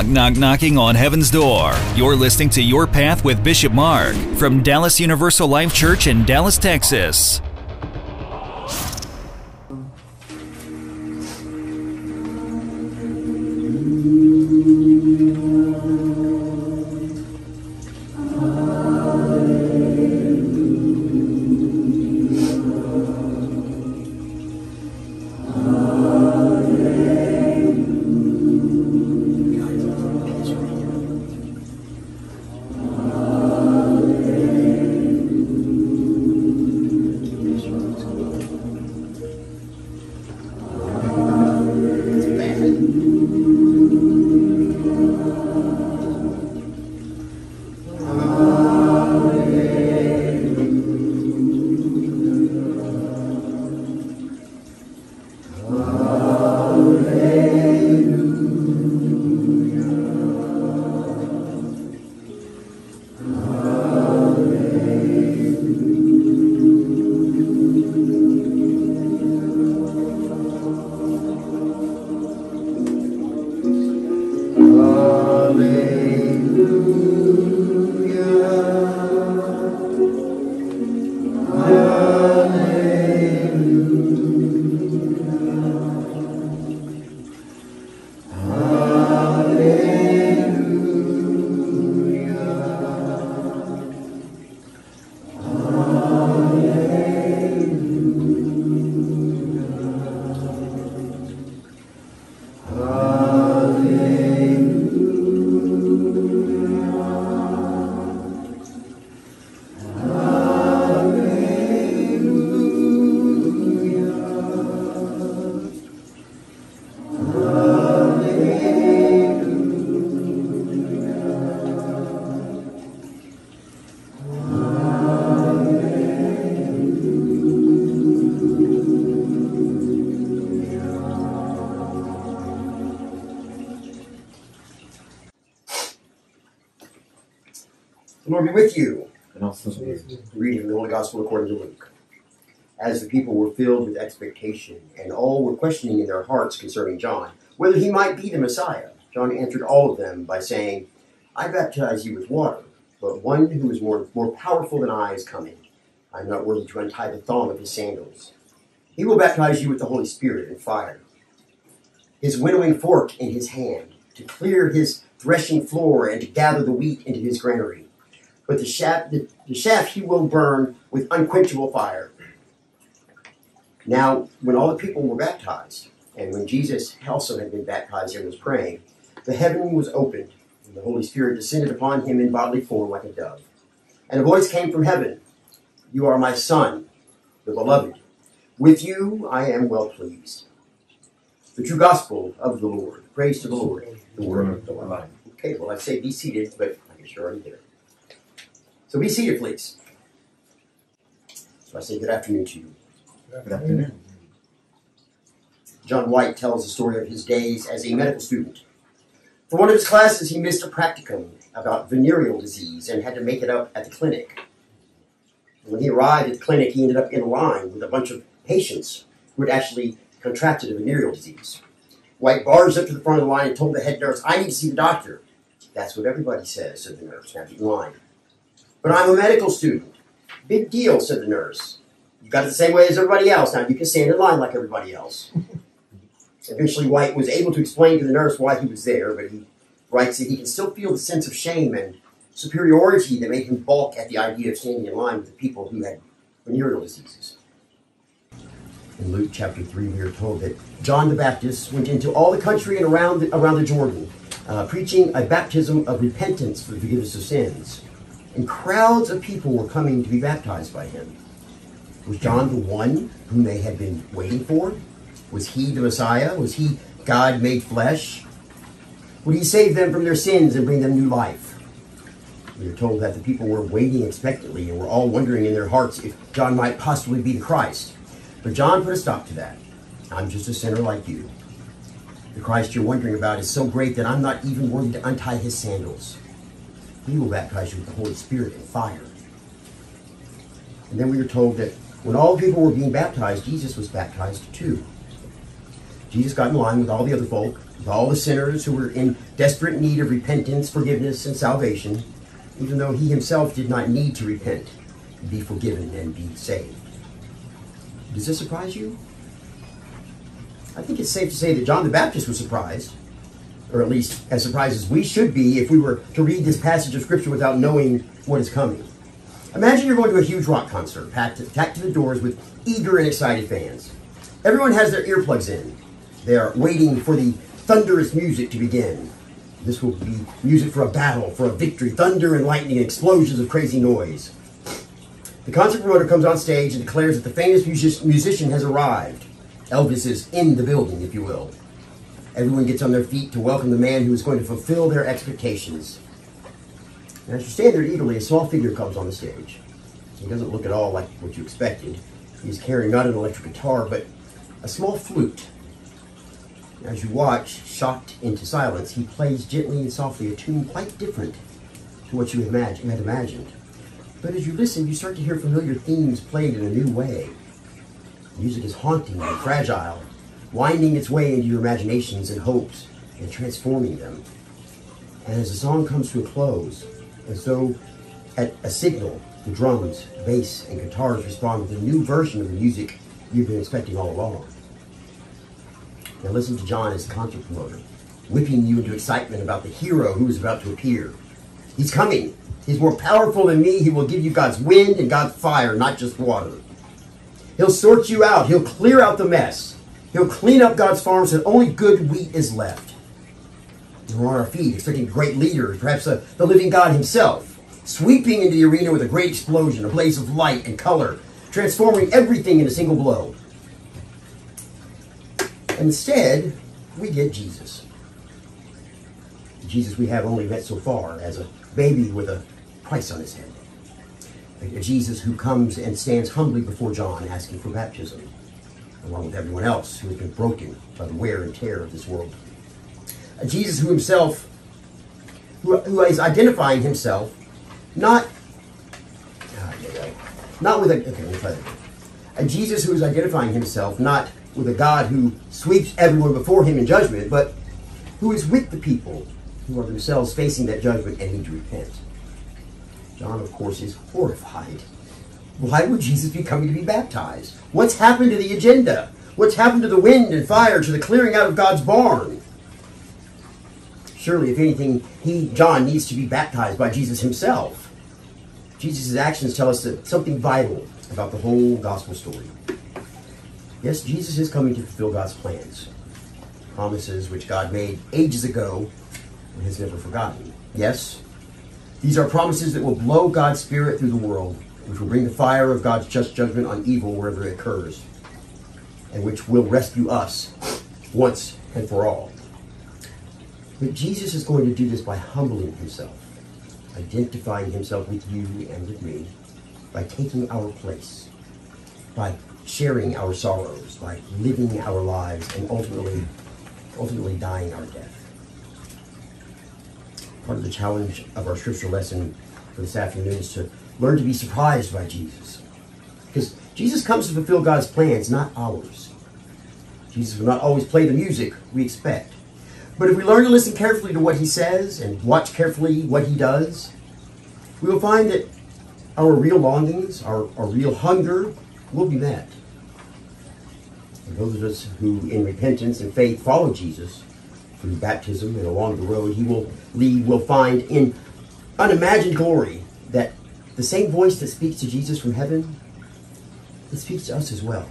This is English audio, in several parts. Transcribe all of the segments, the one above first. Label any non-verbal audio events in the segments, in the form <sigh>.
Knock, knock, knocking on heaven's door. You're listening to Your Path with Bishop Mark from Dallas Universal Life Church in Dallas, Texas. Be with you. And also Reading the Holy Gospel according to Luke. As the people were filled with expectation, and all were questioning in their hearts concerning John, whether he might be the Messiah, John answered all of them by saying, I baptize you with water, but one who is more, more powerful than I is coming. I am not worthy to untie the thong of his sandals. He will baptize you with the Holy Spirit and fire. His winnowing fork in his hand, to clear his threshing floor and to gather the wheat into his granary but the shaft, the, the shaft he will burn with unquenchable fire. Now, when all the people were baptized, and when Jesus also had been baptized and was praying, the heaven was opened, and the Holy Spirit descended upon him in bodily form like a dove. And a voice came from heaven You are my Son, the beloved. With you I am well pleased. The true gospel of the Lord. Praise to the Lord. The word of the Lord. Okay, well, I say be seated, but I guess you're already there. So be seated, please. So I say good afternoon to you. Good afternoon. John White tells the story of his days as a medical student. For one of his classes, he missed a practicum about venereal disease and had to make it up at the clinic. When he arrived at the clinic, he ended up in line with a bunch of patients who had actually contracted a venereal disease. White barged up to the front of the line and told the head nurse, I need to see the doctor. That's what everybody says, said the nurse. Now get in line. But I'm a medical student. Big deal, said the nurse. You got it the same way as everybody else. Now you can stand in line like everybody else. Eventually, White was able to explain to the nurse why he was there, but he writes that he can still feel the sense of shame and superiority that made him balk at the idea of standing in line with the people who had venereal diseases. In Luke chapter 3, we are told that John the Baptist went into all the country and around the, around the Jordan, uh, preaching a baptism of repentance for the forgiveness of sins. And crowds of people were coming to be baptized by him. Was John the one whom they had been waiting for? Was he the Messiah? Was he God made flesh? Would he save them from their sins and bring them new life? We are told that the people were waiting expectantly and were all wondering in their hearts if John might possibly be the Christ. But John put a stop to that. I'm just a sinner like you. The Christ you're wondering about is so great that I'm not even worthy to untie his sandals. He will baptize you with the Holy Spirit and fire. And then we are told that when all people were being baptized, Jesus was baptized too. Jesus got in line with all the other folk, with all the sinners who were in desperate need of repentance, forgiveness, and salvation, even though he himself did not need to repent, be forgiven, and be saved. Does this surprise you? I think it's safe to say that John the Baptist was surprised, or at least as surprised as we should be if we were to read this passage of Scripture without knowing what is coming. Imagine you're going to a huge rock concert, packed to, packed to the doors with eager and excited fans. Everyone has their earplugs in. They are waiting for the thunderous music to begin. This will be music for a battle, for a victory, thunder and lightning, explosions of crazy noise. The concert promoter comes on stage and declares that the famous music- musician has arrived. Elvis is in the building, if you will. Everyone gets on their feet to welcome the man who is going to fulfill their expectations. And as you stand there eagerly, a small figure comes on the stage. He doesn't look at all like what you expected. He's carrying not an electric guitar, but a small flute. As you watch, shocked into silence, he plays gently and softly a tune quite different to what you had imagined. But as you listen, you start to hear familiar themes played in a new way. The music is haunting and fragile, winding its way into your imaginations and hopes and transforming them. And as the song comes to a close, as though at a signal, the drums, bass, and guitars respond with a new version of the music you've been expecting all along. Now listen to John as the concert promoter, whipping you into excitement about the hero who is about to appear. He's coming. He's more powerful than me. He will give you God's wind and God's fire, not just water. He'll sort you out. He'll clear out the mess. He'll clean up God's farm so that only good wheat is left. And we're on our feet, expecting great leaders, perhaps uh, the living God himself, sweeping into the arena with a great explosion, a blaze of light and color, transforming everything in a single blow. Instead, we get Jesus. The Jesus we have only met so far as a baby with a price on his head. A Jesus who comes and stands humbly before John asking for baptism, along with everyone else who has been broken by the wear and tear of this world. A Jesus who himself, who, who is identifying himself, not, ah, not with a, okay, let me try that. A Jesus who is identifying himself not with a God who sweeps everyone before him in judgment, but who is with the people who are themselves facing that judgment and need to repent. John, of course, is horrified. Why would Jesus be coming to be baptized? What's happened to the agenda? What's happened to the wind and fire, to the clearing out of God's barn? Surely, if anything, he, John, needs to be baptized by Jesus himself. Jesus' actions tell us something vital about the whole gospel story. Yes, Jesus is coming to fulfill God's plans, promises which God made ages ago and has never forgotten. Yes, these are promises that will blow God's Spirit through the world, which will bring the fire of God's just judgment on evil wherever it occurs, and which will rescue us once and for all. But Jesus is going to do this by humbling himself, identifying himself with you and with me, by taking our place, by sharing our sorrows, by living our lives, and ultimately, ultimately dying our death. Part of the challenge of our scripture lesson for this afternoon is to learn to be surprised by Jesus. Because Jesus comes to fulfill God's plans, not ours. Jesus will not always play the music we expect. But if we learn to listen carefully to what he says and watch carefully what he does, we will find that our real longings, our, our real hunger will be met. And those of us who, in repentance and faith, follow Jesus through baptism and along the road he will lead will find in unimagined glory the same voice that speaks to Jesus from heaven, it speaks to us as well.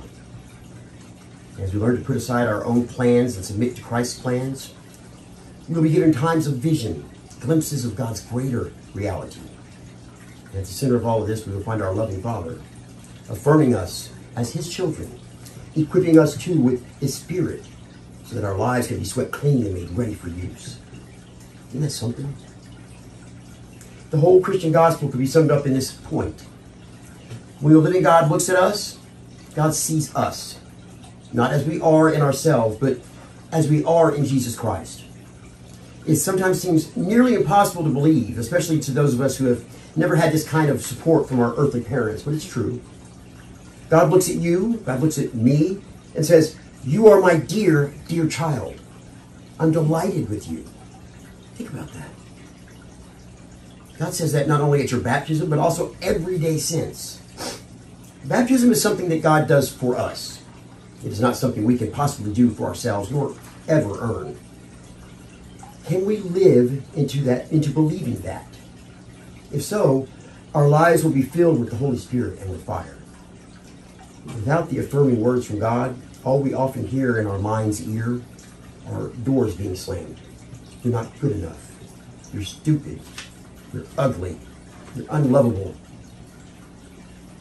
As we learn to put aside our own plans and submit to Christ's plans, we will be given times of vision, glimpses of God's greater reality. And at the center of all of this, we will find our loving Father, affirming us as His children, equipping us too with His Spirit, so that our lives can be swept clean and made ready for use. Isn't that something? The whole Christian gospel could be summed up in this point. When the living God looks at us, God sees us, not as we are in ourselves, but as we are in Jesus Christ. It sometimes seems nearly impossible to believe, especially to those of us who have never had this kind of support from our earthly parents, but it's true. God looks at you, God looks at me, and says, You are my dear, dear child. I'm delighted with you. Think about that. God says that not only at your baptism, but also every day since. Baptism is something that God does for us. It is not something we can possibly do for ourselves nor ever earn. Can we live into that into believing that? If so, our lives will be filled with the Holy Spirit and with fire. Without the affirming words from God, all we often hear in our mind's ear are doors being slammed. You're not good enough. You're stupid. You're ugly. You're unlovable.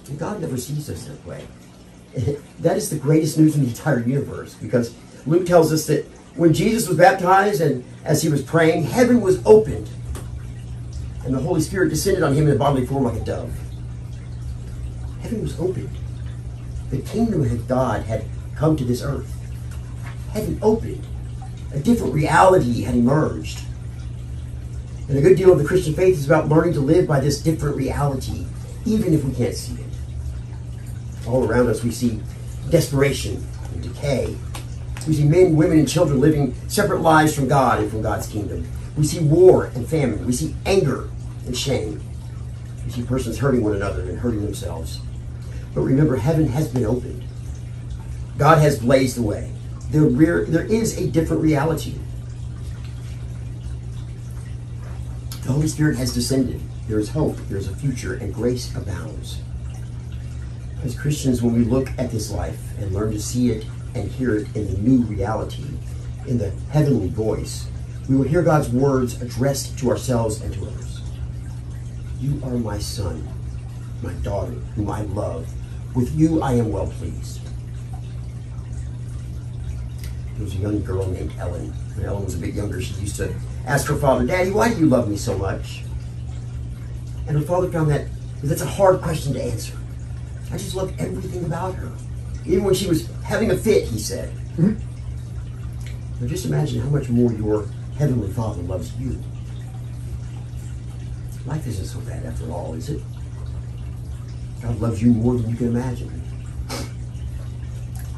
And God never sees us that way. <laughs> that is the greatest news in the entire universe because Luke tells us that when Jesus was baptized and as he was praying, heaven was opened and the Holy Spirit descended on him in a bodily form like a dove. Heaven was opened. The kingdom of God had come to this earth. Heaven opened. A different reality had emerged. And a good deal of the Christian faith is about learning to live by this different reality, even if we can't see it. All around us, we see desperation and decay. We see men, women, and children living separate lives from God and from God's kingdom. We see war and famine. We see anger and shame. We see persons hurting one another and hurting themselves. But remember, heaven has been opened. God has blazed the way. There, there is a different reality. Holy Spirit has descended. There is hope, there is a future, and grace abounds. As Christians, when we look at this life and learn to see it and hear it in the new reality, in the heavenly voice, we will hear God's words addressed to ourselves and to others. You are my son, my daughter, whom I love. With you I am well pleased. There was a young girl named Ellen. When Ellen was a bit younger, she used to ask her father, Daddy, why do you love me so much? And her father found that that's a hard question to answer. I just loved everything about her. Even when she was having a fit, he said. Mm-hmm. Now just imagine how much more your Heavenly Father loves you. Life isn't so bad after all, is it? God loves you more than you can imagine.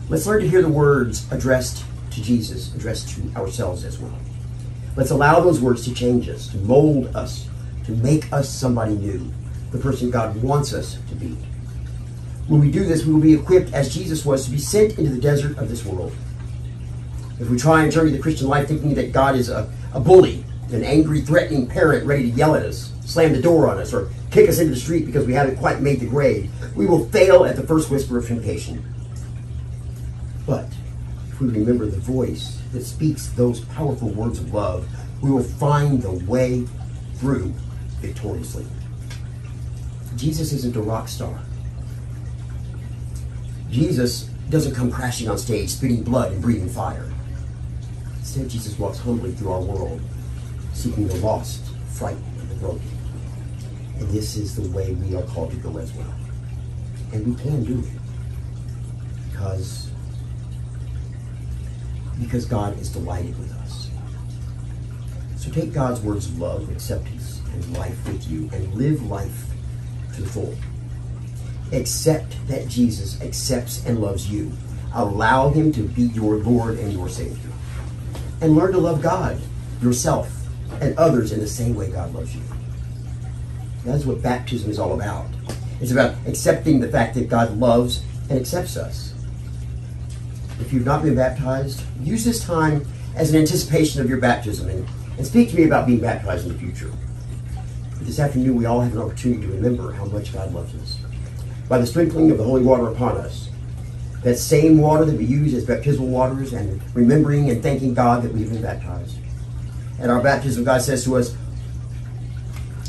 Let's learn to hear the words addressed to Jesus, addressed to ourselves as well. Let's allow those words to change us, to mold us, to make us somebody new, the person God wants us to be. When we do this, we will be equipped as Jesus was to be sent into the desert of this world. If we try and journey the Christian life thinking that God is a, a bully, an angry, threatening parent ready to yell at us, slam the door on us, or kick us into the street because we haven't quite made the grade, we will fail at the first whisper of temptation. But we remember the voice that speaks those powerful words of love, we will find the way through victoriously. Jesus isn't a rock star. Jesus doesn't come crashing on stage, spitting blood and breathing fire. Instead, Jesus walks humbly through our world, seeking the lost, frightened, and the broken. And this is the way we are called to go as well. And we can do it because, because God is delighted with us. So take God's words of love, acceptance, and life with you and live life to the full. Accept that Jesus accepts and loves you. Allow him to be your Lord and your Savior. And learn to love God, yourself, and others in the same way God loves you. That's what baptism is all about. It's about accepting the fact that God loves and accepts us. If you've not been baptized, use this time as an anticipation of your baptism and, and speak to me about being baptized in the future. This afternoon, we all have an opportunity to remember how much God loves us. By the sprinkling of the holy water upon us, that same water that we use as baptismal waters, and remembering and thanking God that we've been baptized. At our baptism, God says to us,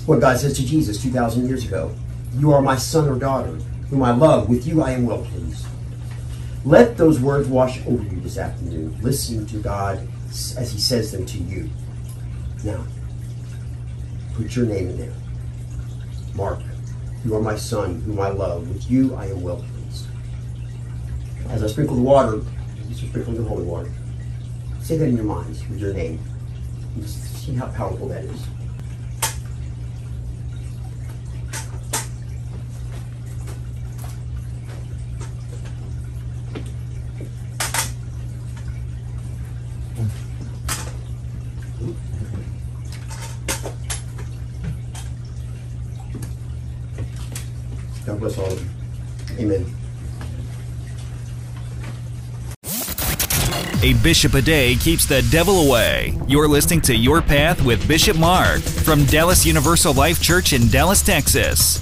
what God says to Jesus 2,000 years ago You are my son or daughter, whom I love. With you I am well pleased. Let those words wash over you this afternoon. Listen to God as He says them to you. Now, put your name in there. Mark, you are my son, whom I love. With you I am well pleased. As I sprinkle the water, you sprinkle the holy water, say that in your minds with your name. See how powerful that is. God bless all of you. Amen. A bishop a day keeps the devil away. You're listening to Your Path with Bishop Mark from Dallas Universal Life Church in Dallas, Texas.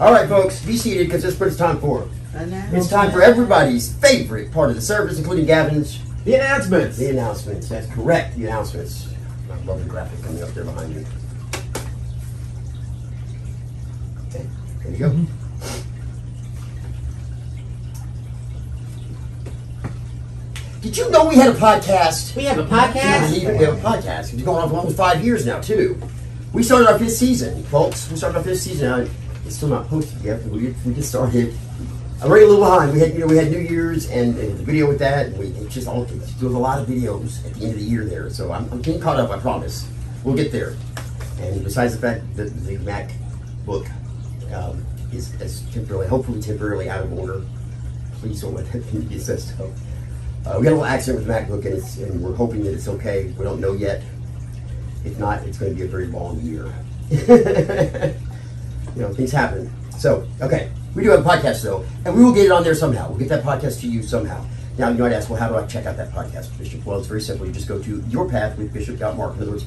All right, folks, be seated because this is what it's time for. It's time for everybody's favorite part of the service, including Gavin's. The announcements. The announcements. That's correct. The announcements. I love the graphic coming up there behind you. Okay, there you go. Mm-hmm. Did you know we had a podcast? We have a Yeah, podcast. we have a podcast. It's going on for almost five years now, too. We started our fifth season, folks. We started our fifth season. Now, It's still not posted yet, but we, we just started. I'm running a little behind. We had, you know, we had New Year's and, and the video with that. And we it's just all it's doing a lot of videos at the end of the year there. So I'm, I'm getting caught up. I promise. We'll get there. And besides the fact that the Mac book um, is, is temporarily, hopefully temporarily out of order, please don't let that be stuff. Uh, we got a little accident with the MacBook, and, it's, and we're hoping that it's okay. We don't know yet. If not, it's going to be a very long year. <laughs> you know, things happen. So, okay, we do have a podcast though, and we will get it on there somehow. We'll get that podcast to you somehow. Now, you might ask, well, how do I check out that podcast, Bishop? Well, it's very simple. You just go to Your Path with Bishop.mark. In other words,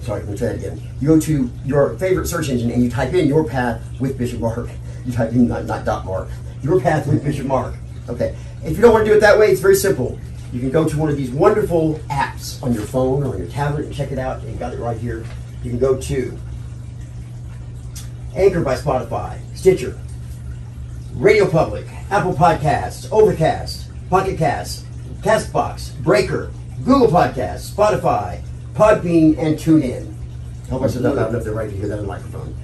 sorry, let me try that again. You go to your favorite search engine and you type in Your Path with Bishop Mark. You type in not, not dot mark. Your Path with Bishop Mark. Okay. If you don't want to do it that way, it's very simple. You can go to one of these wonderful apps on your phone or on your tablet and check it out. You got it right here. You can go to Anchor by Spotify, Stitcher, RadioPublic, Apple Podcasts, Overcast, Pocket Cast, Castbox, Breaker, Google Podcasts, Spotify, Podbean, and TuneIn. I hope I said that loud enough there right to hear that the microphone.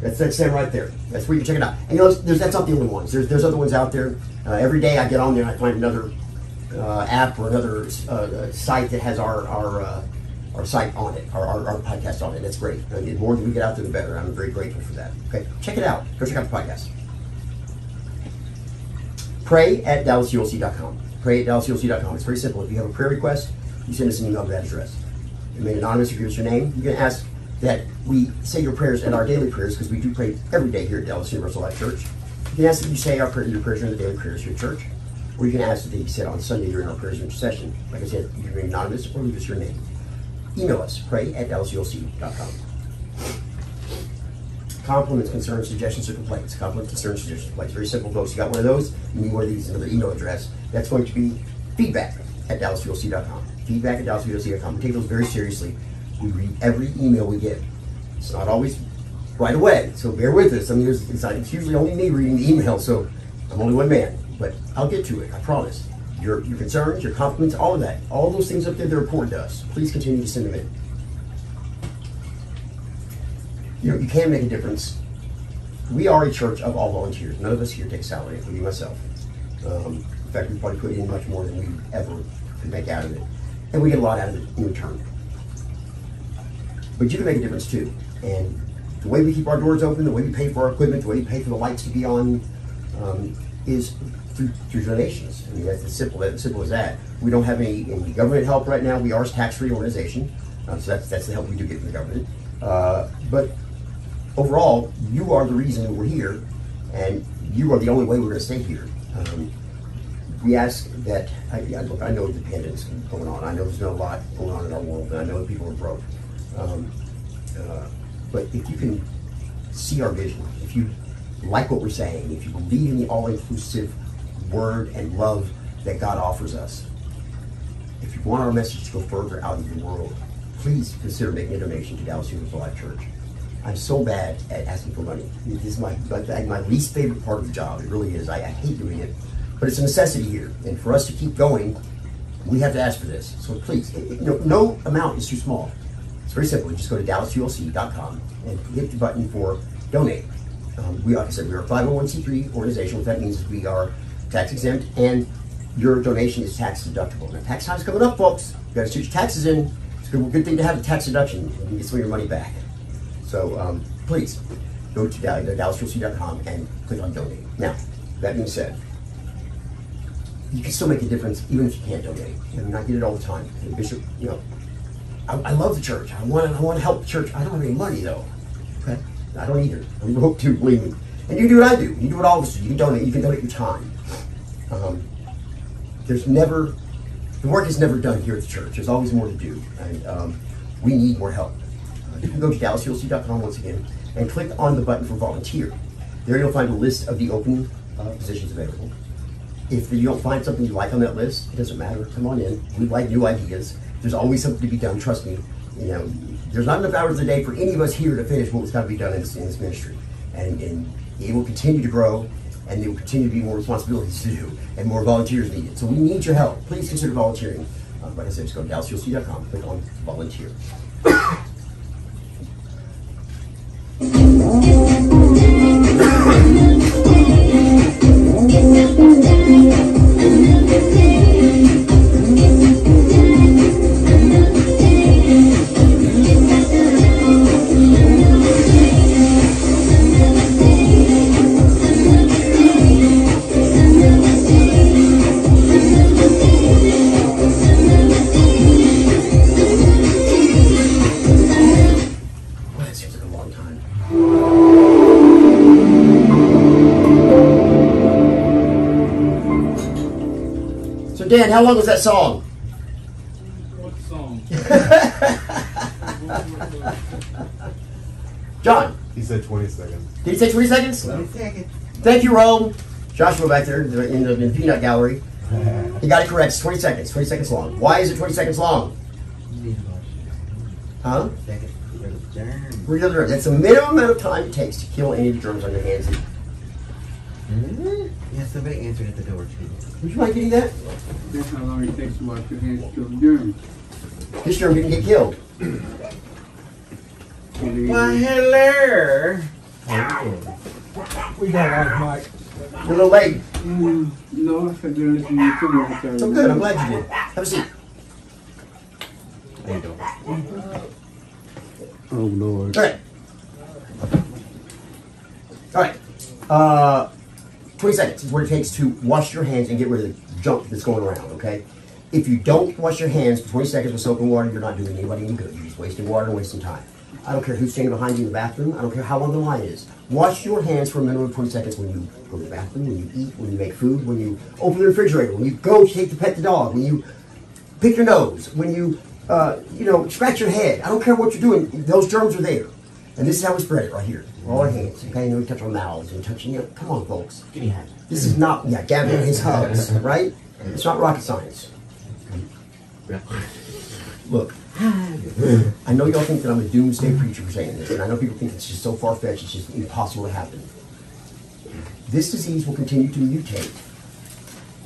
That's that's them right there. That's where you can check it out. And you know, there's, that's not the only ones. There's there's other ones out there. Uh, every day I get on there and I find another uh, app or another uh, site that has our our uh, our site on it, our, our, our podcast on it. That's great. Uh, the more that we get out there, the better. I'm very grateful for that. Okay, check it out. Go check out the podcast. Pray at DallasULC.com. Pray at DallasULC.com. It's very simple. If you have a prayer request, you send us an email to that address. Remain anonymous. You give us your name. You can ask that we say your prayers and our daily prayers because we do pray every day here at Dallas Universal Life Church. You can ask that you say our prayer, your prayers during the daily prayers here at church, or you can ask that be said on Sunday during our prayers intercession. Like I said, you can remain anonymous or leave us your name. Email us, pray at DallasULC.com. Compliments, concerns, suggestions, or complaints. Compliments, concerns, suggestions, complaints. Very simple, folks. You got one of those, you need one of these, another email address. That's going to be feedback at DallasULC.com. Feedback at DallasULC.com. We take those very seriously. We read every email we get. It's not always right away, so bear with us. I mean, there's, it's, usually only me reading the email, so I'm only one man. But I'll get to it, I promise. Your, your concerns, your compliments, all of that. All those things up there, they're important to us. Please continue to send them in. You know, you can make a difference. We are a church of all volunteers. None of us here take salary, including myself. Um, in fact, we probably put in much more than we ever could make out of it. And we get a lot out of it in return. But you can make a difference too. And the way we keep our doors open, the way we pay for our equipment, the way we pay for the lights to be on, um, is through, through donations. I mean, that's as simple, as simple as that. We don't have any, any government help right now. We are a tax-free organization, uh, so that's, that's the help we do get from the government. Uh, but overall, you are the reason we're here, and you are the only way we're going to stay here. Um, we ask that, I, I, look, I know the pandemic's going on. I know there's not a lot going on in our world, and I know people are broke. Um, uh, but if you can see our vision, if you like what we're saying, if you believe in the all-inclusive word and love that God offers us, if you want our message to go further out in the world, please consider making a donation to Dallas Universal Life Church. I'm so bad at asking for money. This is my, my, my least favorite part of the job. It really is. I, I hate doing it. But it's a necessity here. And for us to keep going, we have to ask for this. So please, no, no amount is too small. It's very simple. You just go to DallasULC.com and hit the button for donate. Um, we, like I said, we are a 501c3 organization. What that means is we are tax exempt and your donation is tax deductible. Now, tax time's coming up, folks. You got to shoot your taxes in. It's a good, good thing to have a tax deduction. You can get some of your money back. So um, please go to Dal- DallasULC.com and click on donate. Now, that being said, you can still make a difference even if you can't donate. Mean, I get it all the time. And Bishop, you know, I, I love the church. I want, I want to help the church. I don't have any money though. Okay, I don't either. I'm broke too, believe me. And you do what I do. You do what all of us do. You can donate. You can donate your time. Um, there's never, the work is never done here at the church. There's always more to do, and um, we need more help. Uh, you can go to DallasULC.com once again and click on the button for volunteer. There you'll find a list of the open uh, positions available. If you don't find something you like on that list, it doesn't matter. Come on in. We like new ideas. There's always something to be done. Trust me. You know, there's not enough hours a day for any of us here to finish what's got to be done in this, in this ministry, and, and it will continue to grow, and there will continue to be more responsibilities to do, and more volunteers needed. So we need your help. Please consider volunteering. Uh, like I said, just go to DallasULC.com, click on volunteer. Dan, how long was that song? What <laughs> song? John, He said 20 seconds. did he say 20 seconds? Second. Thank you, Rome. Joshua back there in the, in the, in the peanut gallery. He got it correct. It's 20 seconds. 20 seconds long. Why is it 20 seconds long? Huh? Second. You're the germ. Real germs. That's the minimum amount of time it takes to kill any of the germs on your hands. Mm-hmm. Yeah, somebody answered at the door too. Would you mind getting that? That's how long it takes to wash your hands to kill germs. This germ didn't get killed. Why, hello. We got like Mike. You're a little late. Mm, no, I said you're listening to your film. So good. I'm glad you did. Have a seat. How you doing? Oh, Lord. All right. All right. Uh, 20 seconds is what it takes to wash your hands and get rid of the junk that's going around, okay? If you don't wash your hands for 20 seconds with soap and water, you're not doing anybody any good. You're just wasting water and wasting time. I don't care who's standing behind you in the bathroom. I don't care how long the line is. Wash your hands for a minimum of 20 seconds when you go to the bathroom, when you eat, when you make food, when you open the refrigerator, when you go take the pet the dog, when you pick your nose, when you, uh, you know, scratch your head. I don't care what you're doing. Those germs are there. And this is how we spread it right here. All our hands, okay? And we touch our mouths and touching, you know, come on, folks. Give me a hand. This is not, yeah, Gavin and his hugs, right? It's not rocket science. Look, I know y'all think that I'm a doomsday preacher for saying this, and I know people think it's just so far fetched, it's just impossible to happen. This disease will continue to mutate.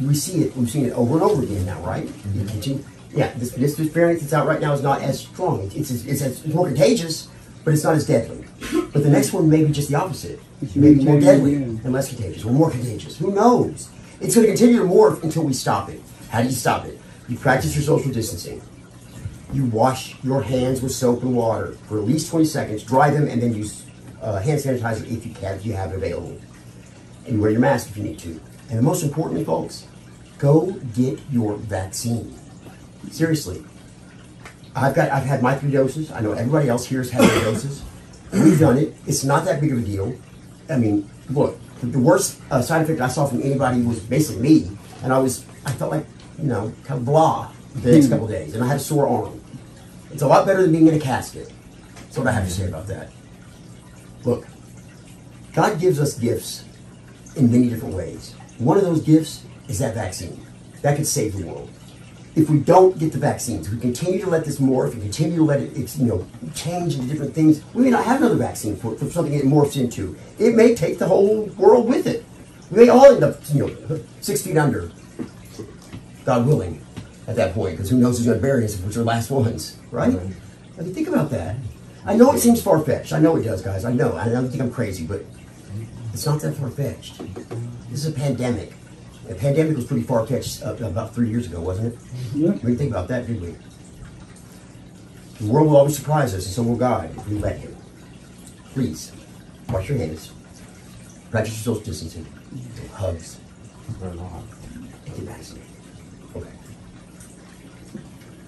We see it, we've seen it over and over again now, right? Mm-hmm. It continue, yeah, this, this, this variant that's out right now is not as strong. It's, it's, it's, it's more contagious, but it's not as deadly. But the next one may be just the opposite. Maybe more deadly and less contagious, or more contagious. Who knows? It's going to continue to morph until we stop it. How do you stop it? You practice your social distancing. You wash your hands with soap and water for at least 20 seconds, dry them, and then use uh, hand sanitizer if you can, if you have it available. And wear your mask if you need to. And most importantly, folks, go get your vaccine. Seriously. I've got I've had my three doses. I know everybody else here has had their doses. We've done it. It's not that big of a deal. I mean, look, the- worst uh, side effect I saw from anybody was basically me, and I was I felt like you know kind of blah the next couple days, and I had a sore arm. It's a lot better than being in a casket. That's what I have to say about that. Look, God gives us gifts in many different ways. One of those gifts is that vaccine. That could save the world. If we don't get the vaccines, we continue to let this morph and continue to let it, it's, you know, change into different things. We may not have another vaccine for, for something it morphs into. It may take the whole world with it. We may all end up, you know, six feet under. God willing, at that point, because who knows who's going to bury us if we're the last ones, right? I mean, think about that. I know it seems far fetched. I know it does, guys. I know. I don't think I'm crazy, but it's not that far fetched. This is a pandemic. The pandemic was pretty far fetched uh, about three years ago, wasn't it? Yeah. We didn't think about that, did we? The world will always surprise us, and so will God if we let Him. Please, wash your hands. Practice your social distancing. Hugs. Very long. And get vaccinated. Okay.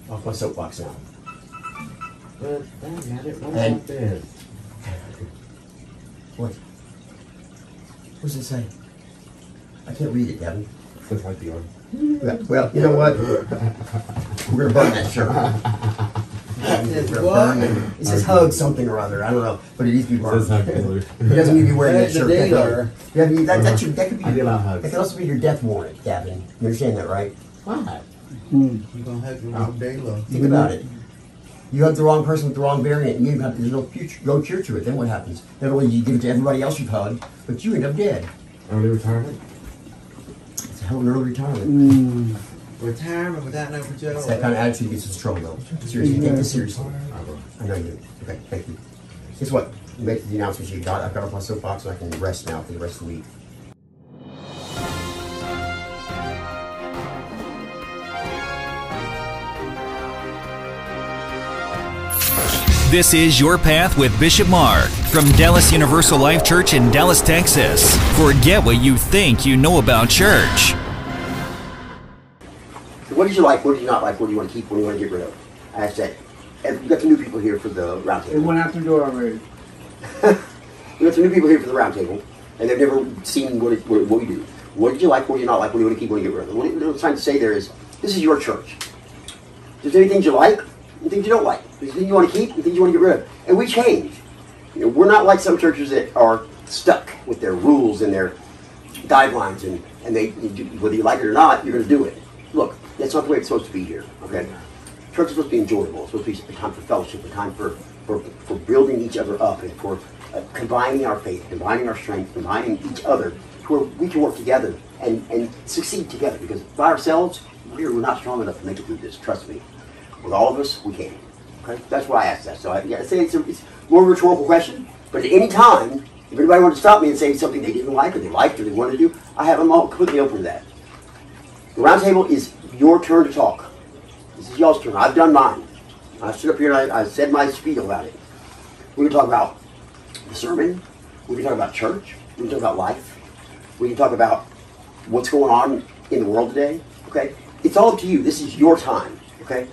Off my soapbox now. But, damn it, what And- about this? <laughs> What? What's it say? I can't read it, Devin. Just like the other. Well, well, you know what? <laughs> We're gonna burn that shirt. We're gonna it. It says hug something or other. I don't know, but it needs to be burned. Says hug Taylor. It doesn't mean you're wearing that That's the shirt. That, dealer. yeah, I mean, that, that, should, that could be. I get a lot of hugs. That could also be your death warrant, Gavin. You understand that, right? Why? Hmm. You gonna hug me all day long? Think about it. You have the wrong person with the wrong variant, and you have there's no future, no cure to it. Then what happens? Not only do you give it to everybody else you've hugged, but you end up dead. Early retirement? It's hell an early retirement. Hmm. Retirement without no job. It's that kind of attitude gets us in trouble, though. Seriously, take this seriously. I know you do. Okay, thank you. Guess what? You make the announcements you got. I've got off my soapbox and I can rest now for the rest of the week. This is Your Path with Bishop Mark from Dallas Universal Life Church in Dallas, Texas. Forget what you think you know about church. So what did you like? What did you not like? What do you want to keep? What do you want to get rid of? I said, that. And we got some new people here for the It roundtable. went out the door already. <laughs> We got some new people here for the roundtable, and they've never seen what, it, what, what we do. What did you like? What do you not like? What do you want to keep? What do you want to get rid of? What I'm trying to say there is, this is your church. There's anything you like, and things you don't like. Things you want to keep, and things you want to get rid of. And we change. You know, we're not like some churches that are stuck with their rules and their guidelines, and, and they whether you like it or not, you're going to do it. Look, that's not the way it's supposed to be here. Okay, church is supposed to be enjoyable. It's supposed to be a time for fellowship, a time for for, for building each other up, and for uh, combining our faith, combining our strength, combining each other, to where we can work together and and succeed together. Because by ourselves, we're, we're not strong enough to make it through this. Trust me. With all of us, we can. Okay, that's why I asked that. So I, yeah, I say it's, a, it's more of a rhetorical question. But at any time, if anybody wanted to stop me and say something they didn't like, or they liked, or they wanted to do, I have them all completely open to that. The roundtable is your turn to talk. This is y'all's turn. I've done mine. I stood up here and I, I said my spiel about it. We can talk about the sermon. We can talk about church. We can talk about life. We can talk about what's going on in the world today. Okay, it's all up to you. This is your time. Okay,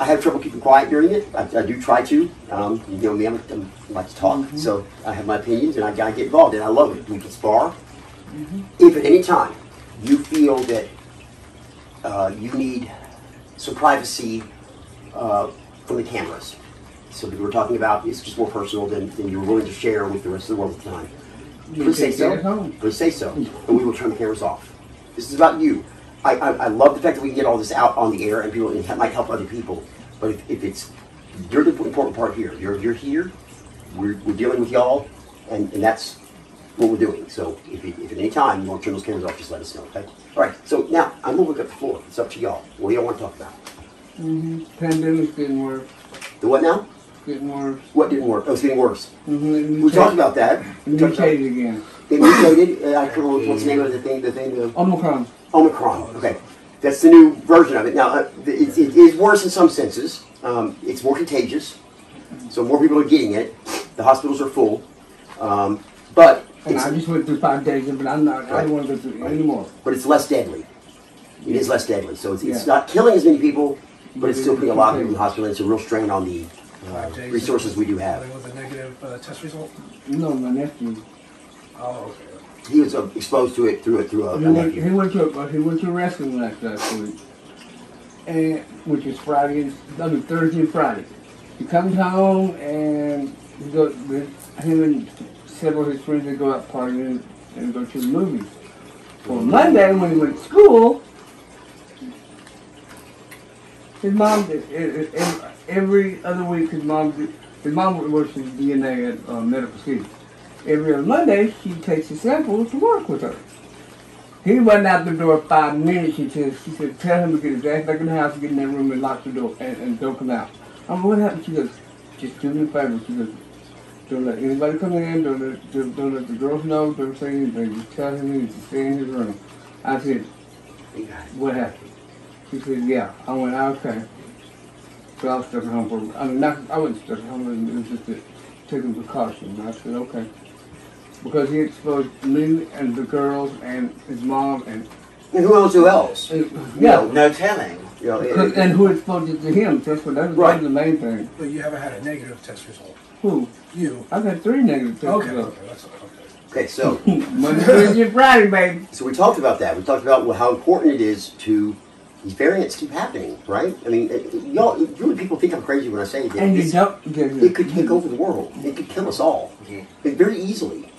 I have trouble keeping quiet during it. I, I do try to. Um, you know me, I'm, I'm, I like to talk, so I have my opinions and I gotta get involved, and I love it. We can spar. If at any time you feel that uh, you need some privacy uh, from the cameras. So that we're talking about it's just more personal than, than you're willing to share with the rest of the world at the time. Please say so. Please say so, and we will turn the cameras off. This is about you. I, I, I love the fact that we can get all this out on the air and people it might help other people. But if, if it's you're the important part here. You're you're here. We're, we're dealing with y'all, and, and that's what we're doing. So if, if at any time you want to turn those cameras off, just let us know. Okay. All right. So now I'm gonna look at the floor. It's up to y'all. What do y'all want to talk about? Mm-hmm. Pandemic's getting worse. The what now? Getting worse. What didn't work? Oh, it's getting worse. Mm-hmm. We talked about that. We talked about- Mutated again. It mutated. Uh, I can't remember what's the name of the thing. The thing. The Omicron. Omicron. Okay, that's the new version of it. Now, uh, it, it is worse in some senses. Um, it's more contagious, so more people are getting it. The hospitals are full, um, but And it's, I just went through five days, but I'm not. I don't want to go through it anymore. but it's less deadly. It is less deadly, so it's, it's Yeah. not killing as many people, but it's still putting a lot of people in the hospital. and It's a real strain on the uh, resources we do have. With a negative uh, test result? No, my nephew. Oh, okay. He was uh, exposed to it through it through a, He went, he went to a, he went to a wrestling match last week, and which is Friday, and- I mean Thursday and Friday. He comes home and he goes with him and several of his friends. They go out partying and go to the movies. Well, Monday when he went to school, his mom did, every other week. His mom did, his mom works in DNA at uh, Medical City. Every other Monday, she takes his sample to work with her. He wasn't out the door five minutes. She said, she said, tell him to get his ass back in the house, get in that room and lock the door and, and don't come out. I'm what happened? She goes, just do me a favor. She goes, don't let anybody come in, don't let, don't, don't let the girls know, don't say anything. Just tell him to stay in his room. I said, what happened? She said, yeah. I went, okay. So I was stuck at home for, I mean, not, I wasn't stuck at home, it was just a, taking precaution. I said, okay because he exposed me and the girls and his mom and And who else? who else? Yeah. No telling. You know, it- And who exposed it to him? That's what that was, Right. the main thing. But you haven't had a negative test result. Who? You. I've had three negative tests. Okay. results. Okay. That's okay. okay, so <laughs> Monday, Wednesday, <laughs> Friday, baby. so we talked about that. We talked about how important it is to these variants keep happening, right? I mean, it- it- y'all, really, people think I'm crazy when I say that. And you it's- don't. It could take over the world. It could kill us all. Yeah. It very easily.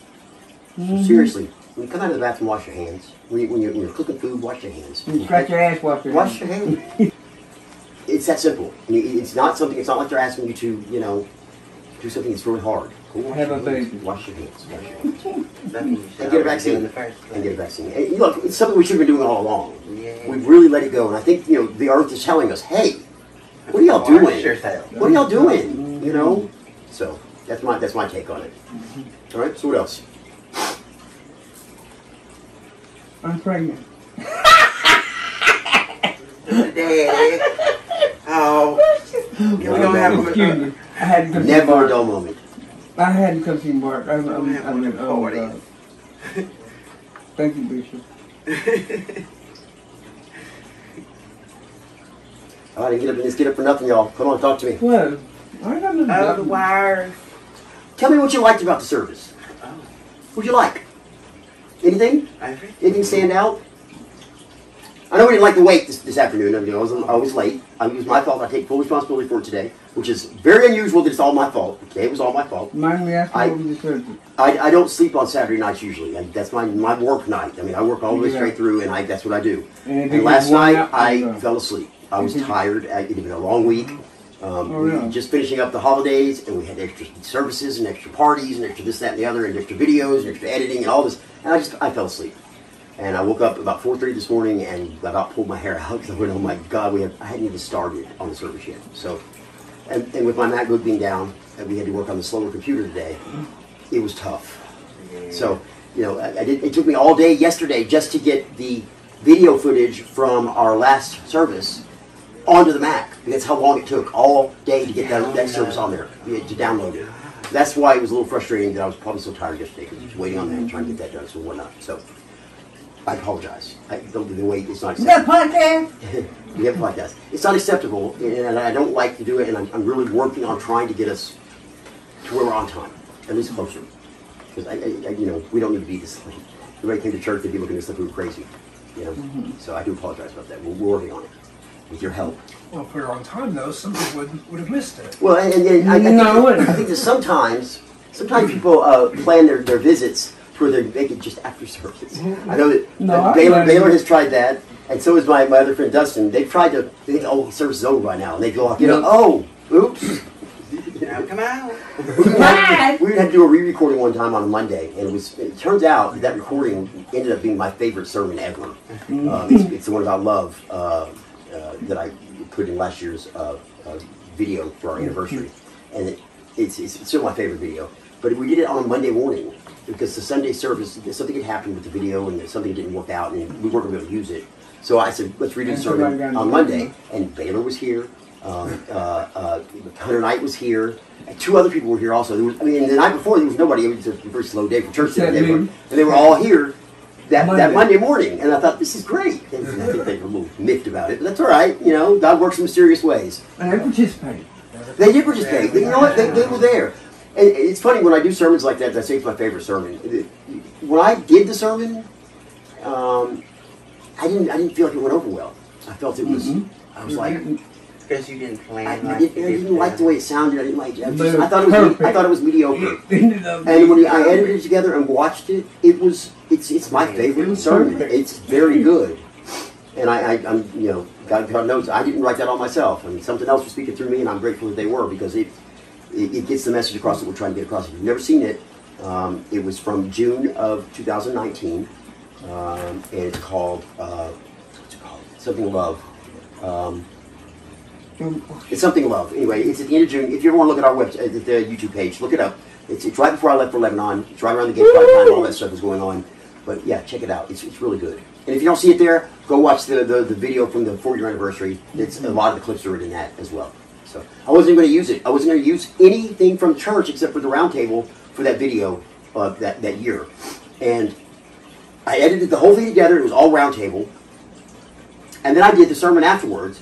So Mhm. seriously, when you come out of the bathroom, wash your hands. When, you, when, you're, when you're cooking food, wash your hands. You scratch your ass, wash your Wash hands. Wash your hands. <laughs> it's that simple. I mean, it's not something. It's not like they're asking you to, you know, do something that's really hard. Go wash Have your a hands. baby. Wash your hands. Wash your hands. <laughs> Nothing you And get a vaccine. in the first And get a vaccine. And, look, it's something we should have been doing all along. Yeah. We've really let it go, and I think you know the earth is telling us, hey, what are y'all doing? yourself. What are y'all doing? You know. So that's my that's my take on it. All right. So what else? I'm pregnant. Daddy. <laughs> Oh. we don't have Excuse me. I had to come see Never a dull moment. I had to come see Mark. I'm, I'm, We have I'm, I'm, of the uh, Thank you, Bishop. <laughs> All right, get up and let's get up for nothing, y'all. Come on, talk to me. What? I got no Oh, the wires. Tell me what you liked about the service. Oh. What'd you like? Anything? Anything stand out? I know we didn't like the wait this, this afternoon. I, mean, I was I was late. I, it was my fault. I take full responsibility for it today, which is very unusual that it's all my fault. Okay, it was all my fault. Mind me I- what was the surgery? I, I don't sleep on Saturday nights usually. I, that's my my work night. I mean, I work all the way straight through, and I that's what I do. And And last night I uh, fell asleep. I was tired. I, it had been a long week. Um, Oh, we just finishing up the holidays, and we had extra services and extra parties and extra this, that, and the other, and extra videos and extra editing and all this. And I just I fell asleep. And I woke up about 4:30 this morning and about pulled my hair out <laughs> because I went, oh my God, we have, I hadn't even started on the service yet. So, and, and with my MacBook being down, and we had to work on the slower computer today, it was tough. So, you know, I, I did, it took me all day yesterday just to get the video footage from our last service onto the Mac. That's how long it took all day to get that, that service on there, to download it. That's why it was a little frustrating that I was probably so tired yesterday because I was waiting on that and trying to get that done, so whatnot. So, I apologize. I, the, the wait is not You got a acceptable. podcast? <laughs> we have podcasts. It's not acceptable, and I don't like to do it, and I'm, I'm really working on trying to get us to where we're on time, at least closer. Because I, I, I, you know, we don't need to be this late. Everybody came to church, they'd be looking at us like we were crazy. You know, mm-hmm. so I do apologize about that. We're, we're working on it with your help. Well, if we were on time though, some people would, would have missed it. Well, and, and, and I, I, think, No, I wouldn't. I think that sometimes, sometimes people uh, plan their, their visits to where they make it just after service. I know that No, uh, I Baylor, plan- Baylor has tried that, and so has my, my other friend Dustin. They've tried to they think, oh, service is over by now, and they go, you know, oh, oops. Now come out. We had, we had to do a re-recording one time on a Monday, and it was. It turns out that, that recording ended up being my favorite sermon ever. Um, it's, it's the one about love uh, uh, that I put in last year's uh, uh, video for our anniversary, and it, it's, it's still my favorite video. But we did it on a Monday morning because the Sunday service something had happened with the video, and something didn't work out, and we weren't going to be able to use it. So I said, let's redo the sermon on. Monday, and Baylor was here. Um, <laughs> uh, uh, Hunter Knight was here. And two other people were here also. There was, I mean, the night before there was nobody. It was a very slow day for church. They, were, and they were all here that, that Monday. Monday morning. And I thought, this is great. And I think they were a little miffed about it. But that's all right. You know, God works in mysterious ways. And they participated. They did participate. You know what? They, they were there. And it's funny when I do sermons like that. I say it's my favorite sermon. When I did the sermon, um, I didn't. I didn't feel like it went over well. I felt it was. Mhm. I was like, Because you didn't plan I, I, like didn't, you did didn't like the way it sounded. I didn't like. I, just, I thought it was. I thought it was mediocre. <laughs> It And when being- I edited it together and watched it, it was. It's it's my favorite sermon. Perfect. It's very good. And I, I, I'm, you know, God, God knows I didn't write that all myself. I mean, something else was speaking through me, and I'm grateful that they were because it, it, it gets the message across that we're trying to get across. If you've never seen it, um, it was from June of 2019, um, and it's called uh, it called? Something Love. Um, it's something love. Anyway, it's at the end of June. If you ever want to look at our website, at the YouTube page, look it up. It's, it's right before I left for Lebanon. It's right around the Pride time. All that stuff is going on. But yeah, check it out. It's, it's really good. And if you don't see it there, go watch the, the, the video from the four year anniversary. It's a lot of the clips are in that as well. So I wasn't going to use it. I wasn't going to use anything from church except for the roundtable for that video uh, that that year. And I edited the whole thing together. It was all roundtable. And then I did the sermon afterwards,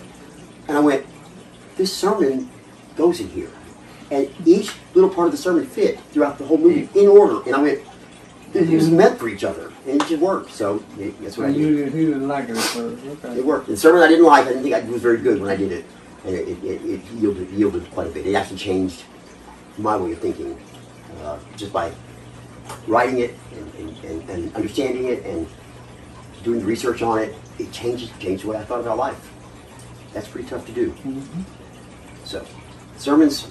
and I went, this sermon goes in here. And each little part of the sermon fit throughout the whole movie in order. And I went, it was meant for each other. And it just worked. So that's what I And did. you didn't, he didn't like it. Okay. It worked. The sermon I didn't like, I didn't think I was very good when I did it. And it, it, it, it yielded, yielded quite a bit. It actually changed my way of thinking uh, just by writing it and, and, and, and understanding it and doing the research on it. It changes, changed the way I thought about life. That's pretty tough to do. So, sermons,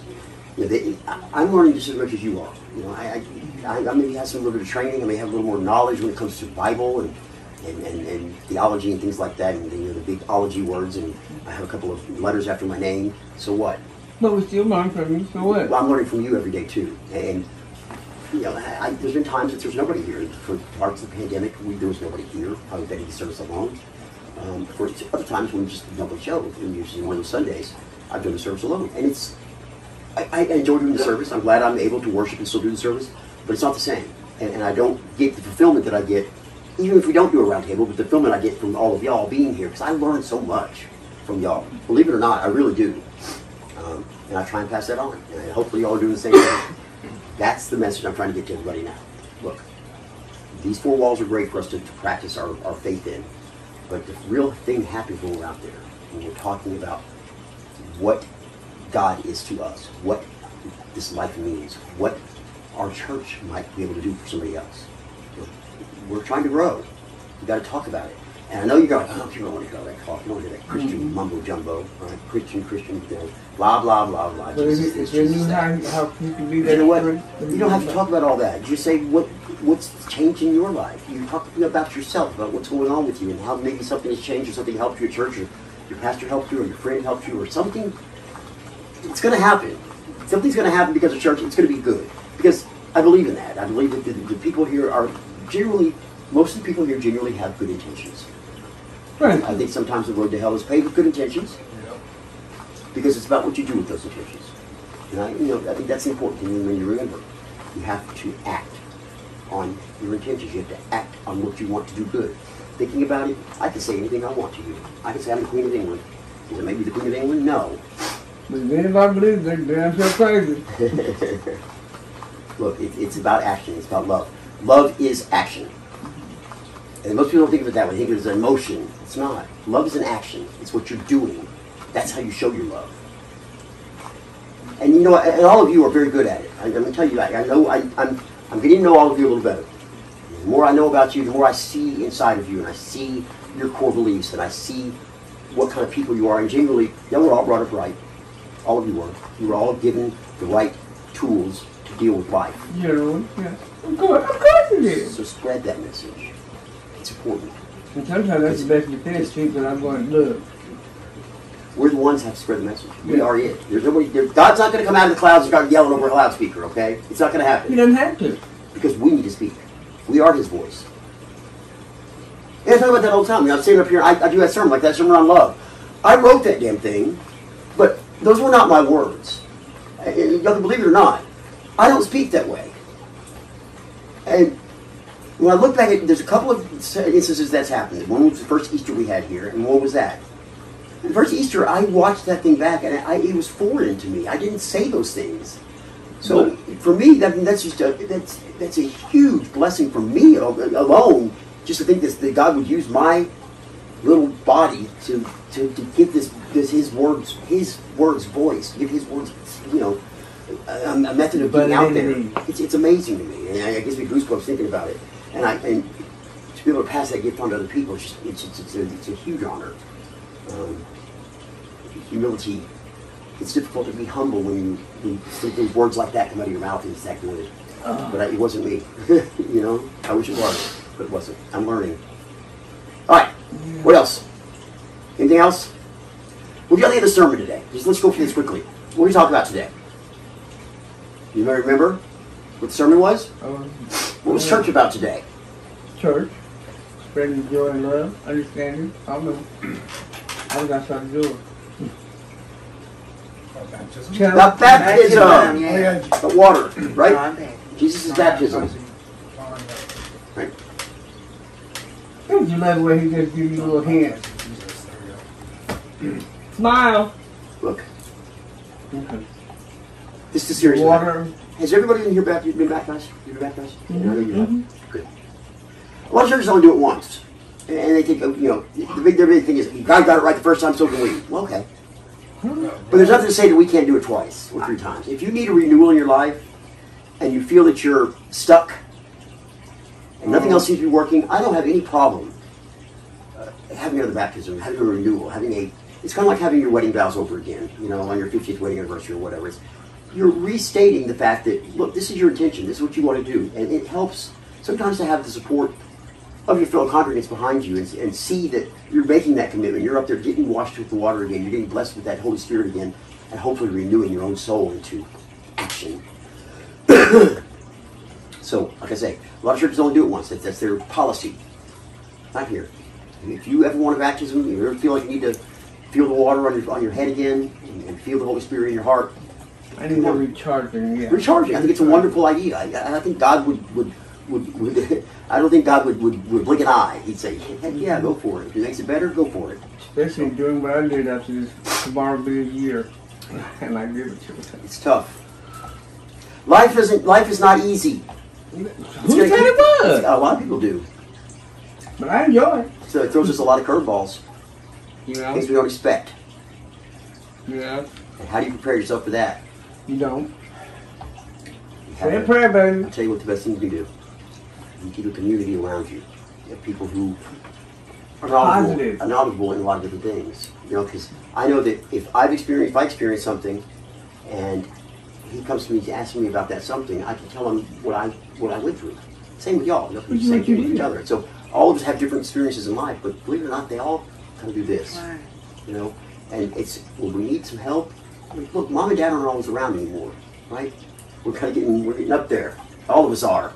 you know, they, I'm learning just as much as you are. You know, I, I, I maybe have some little bit of training. I may have a little more knowledge when it comes to Bible and, and, and, and theology and things like that, and you know, the big ology words. And I have a couple of letters after my name. So what? But we still learn from you, so what? Well, I'm learning from you every day too. And you know, I, I, there's been times that there's nobody here. For parts of the pandemic, we, there was nobody here. I was ready to service alone. Um, for other times when we just nobody showed, and usually one of those Sundays, I've done the service alone, and it's I, I enjoy doing the service. I'm glad I'm able to worship and still do the service, but it's not the same, and, and I don't get the fulfillment that I get, even if we don't do a roundtable. But the fulfillment I get from all of y'all being here, because I learn so much from y'all. Believe it or not, I really do, um, and I try and pass that on. And hopefully, y'all are doing the same thing. That's the message I'm trying to get to everybody now. Look, these four walls are great for us to, to practice our, our faith in. But the real thing happens when we're out there, when we're talking about what God is to us, what this life means, what our church might be able to do for somebody else. We're trying to grow. We got to talk about it. And I know you're going, oh, you don't want to go that talk. You don't want to hear that Christian mm-hmm. mumbo jumbo, right? Christian, Christian, you know, blah, blah, blah, blah. But if, Jesus if this, Jesus how, how you can be You know what? You don't have to talk about all that. Just say what what's changed in your life. You talk about yourself, about what's going on with you, and how maybe something has changed, or something helped your church, or your pastor helped you, or your friend helped you, or something. It's going to happen. Something's going to happen because of church. It's going to be good because I believe in that. I believe that the, the people here are generally, most of the people here generally have good intentions. Right. I think sometimes the road to hell is paved with good intentions because it's about what you do with those intentions. And I, you know, I think that's important thing when you remember. You have to act on your intentions. You have to act on what you want to do good. Thinking about it, I can say anything I want to you. I can say I'm the Queen of England. Is it maybe the Queen of England? No. But if anybody believes they're damn sure crazy. <laughs> Look, it, it's about action. It's about love. Love is action. And most people don't think of it that way. They think of it as an emotion. It's not. Love is an action. It's what you're doing. That's how you show your love. And you know, and all of you are very good at it. I, I'm going to tell you, I, I know I, I'm, I'm getting to know all of you a little better. The more I know about you, the more I see inside of you, and I see your core beliefs, and I see what kind of people you are. And genuinely, you were all brought up right. All of you were. You were all given the right tools to deal with life. You know, yeah. Of course, of course it is. So spread that message. It's important. And sometimes that's the best defense, people I'm going to look. We're the ones that have to spread the message. We Yeah. are it. There's nobody. There, God's not going to come out of the clouds and start yelling over a loudspeaker. Okay, it's not going to happen. He happen doesn't have to. because we need to speak. We are His voice. And I talk about that all the time. I'm sitting up here. I, I do that sermon like that sermon on love. I wrote that damn thing, but those were not my words. You can believe it or not. I don't speak that way. And when I look back at, there's a couple of instances that's happened. One was the first Easter we had here, and what was that? The first Easter, I watched that thing back, and I, it was foreign to me. I didn't say those things. So for me, that, that's just a that's that's a huge blessing for me alone. Just to think this, that God would use my little body to, to, to give this, this His words His words voice, give His words, you know, a, a method of being out there. It's, it's amazing to me, and I, I gives me goosebumps thinking about it. And I and to be able to pass that gift on to other people, it's just it's it's, it's, a, it's a huge honor. Um, humility. It's difficult to be humble when you, when words like that come out of your mouth. And it's that good. But I, it wasn't me. <laughs> you know, I wish it was, but it wasn't. I'm learning. All right. What else? Anything else? Do you think of the sermon today? Just let's go through this quickly. What are we talking about today? You may remember what the sermon was? Um, What was church about today? church, spreading joy and love, understanding. <clears throat> I don't know. I got something with baptism. it. Baptism. Yeah. yeah. The water, right? Jesus' baptism. Right. You love the way he just give you a little there Smile. Look, Okay. this is serious. Water. Has everybody in here baptized, been baptized? You been baptized? I know you have. Mhm. Good. A lot of churches only do it once. And they think, you know, the big, their big thing is, God got it right the first time, so can we. Well, okay. But there's nothing to say that we can't do it twice or three times. If you need a renewal in your life and you feel that you're stuck and nothing else seems to be working, I don't have any problem uh, having another baptism, having a renewal, having a. It's kind of like having your wedding vows over again, you know, on your 50th wedding anniversary or whatever. It's, you're restating the fact that, look, this is your intention, this is what you want to do. And it helps sometimes to have the support of your fellow congregants behind you and, and see that you're making that commitment. You're up there getting washed with the water again. You're getting blessed with that Holy Spirit again, and hopefully renewing your own soul into action. <coughs> so, like I say, a lot of churches only do it once. That's, that's their policy. Not here. If you ever want a baptism, you ever feel like you need to feel the water on your, on your head again and, and feel the Holy Spirit in your heart, I need to recharging. Yeah. recharging. I think it's a wonderful idea. I, I think God would would, would, would <laughs> I don't think God would, would, would blink an eye. He'd say, Heck yeah, go for it. If it makes it better, go for it. Especially doing what I did after this. Tomorrow will be a year, <laughs> and I give it to you. It's tough. Life isn't life is not easy. Who said it was? A lot of people do. But I enjoy it. So it throws us a lot of curveballs, You know. things we don't expect. Yeah. And how do you prepare yourself for that? You don't. Say a a- prayer, baby. I'll tell you what the best thing you can do. You keep a community around you. You have people who are knowledgeable, Positive. are knowledgeable in a lot of different things. You know, because I know that if I've experienced, if I experience something, and he comes to me to ask me about that something, I can tell him what I what I went through. Same with y'all. You know, What you- same thing with each other. So all of us have different experiences in life, but believe it or not, they all kind of do this. You know, and it's when we need some help. Look, mom and dad aren't always around anymore, right? We're kind of getting we're getting up there. All of us are.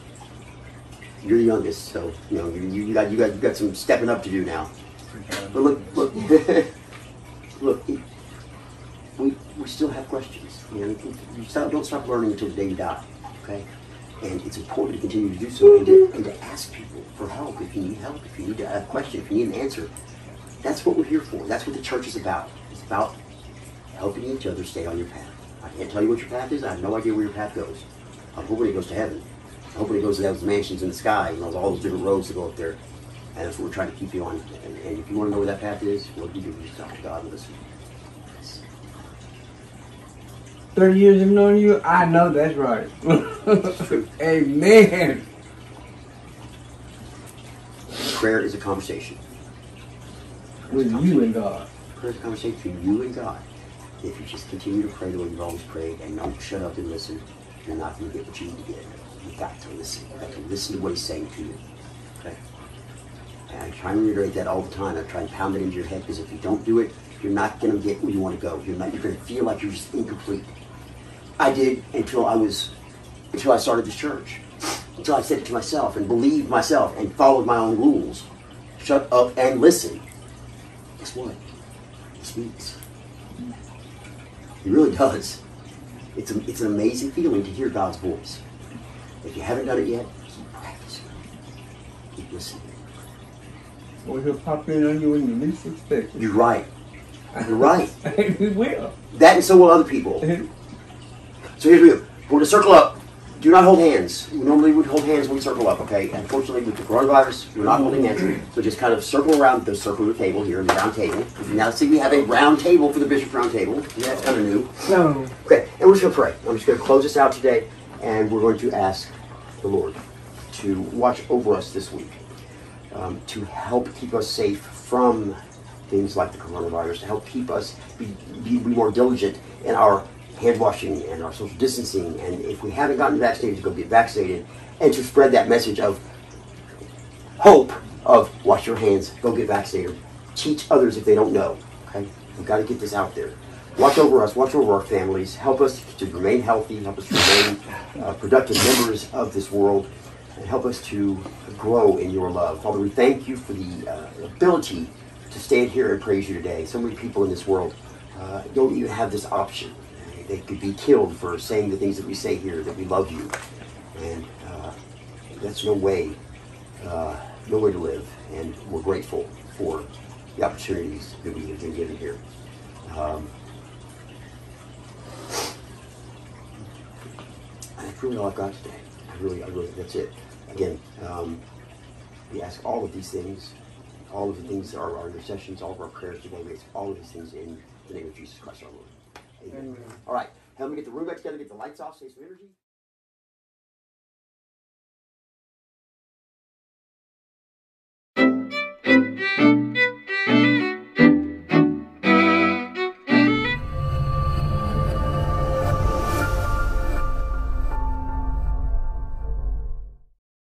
You're the youngest, so you know you, you, got you got you got some stepping up to do now. But look, look, <laughs> look. We we still have questions. You know, you stop, don't stop learning until the day you die. Okay, and it's important to continue to do so and to, and to ask people for help if you need help, if you need a question, if you need an answer. That's what we're here for. That's what the church is about. It's about helping each other stay on your path. I can't tell you what your path is. I have no idea where your path goes. I'm hoping it goes to heaven. I'm it goes to those mansions in the sky. You know, all those different roads that go up there. And that's what we're trying to keep you on. And, and if you want to know where that path is, what do you do? You just talk to God and listen. 30 years of knowing you, I know that's right. <laughs> Amen. Prayer is a conversation. With you and God. Prayer is a conversation between you and God. If you just continue to pray the way you've always prayed and don't shut up and listen, you're not going to get what you need to get. You've got to listen. You've got to listen to what He's saying to you. Okay? And I try and reiterate that all the time. I try and pound it into your head because if you don't do it, you're not going to get where you want to go. You're not. You're going to feel like you're just incomplete. I did until I was, until I started this church. Until I said it to myself and believed myself and followed my own rules. Shut up and listen. Guess what? It speaks. It really does. It's, a, it's an amazing feeling to hear God's voice. If you haven't done it yet, keep practicing. Keep listening. Or he'll pop in on you when you least expect it. You're right. You're right. <laughs> he will. That and so will other people. So here's the deal. We're going to circle up. Do not hold hands. Normally We normally would hold hands when we circle up, okay? Unfortunately, with the coronavirus, we're not holding hands. So just kind of circle around the circular table here, in the round table. Now, see, we have a round table for the bishop's round table. Yeah, that's kind of new. No. Okay, and we're just going to pray. I'm just going to close this out today, and we're going to ask the Lord to watch over us this week, um, to help keep us safe from things like the coronavirus, to help keep us be, be, be more diligent in our hand washing and our social distancing, and if we haven't gotten vaccinated, to go get vaccinated, and to spread that message of hope of wash your hands, go get vaccinated, teach others if they don't know. Okay, we've got to get this out there. Watch over us, watch over our families, help us to remain healthy, help us to remain uh, productive members of this world, and help us to grow in your love. Father, we thank you for the uh, ability to stand here and praise you today. So many people in this world uh, don't even have this option. They could be killed for saying the things that we say here, that we love you. And uh, that's no way, uh, no way to live. And we're grateful for the opportunities that we have been given here. Um, and that's really all I've got today. I really, I really, that's it. Again, um, we ask all of these things, all of the things, that our, our intercessions, all of our prayers today, we ask all of these things in the name of Jesus Christ our Lord. Amen. All right, help me get the room back together, get the lights off, save some energy.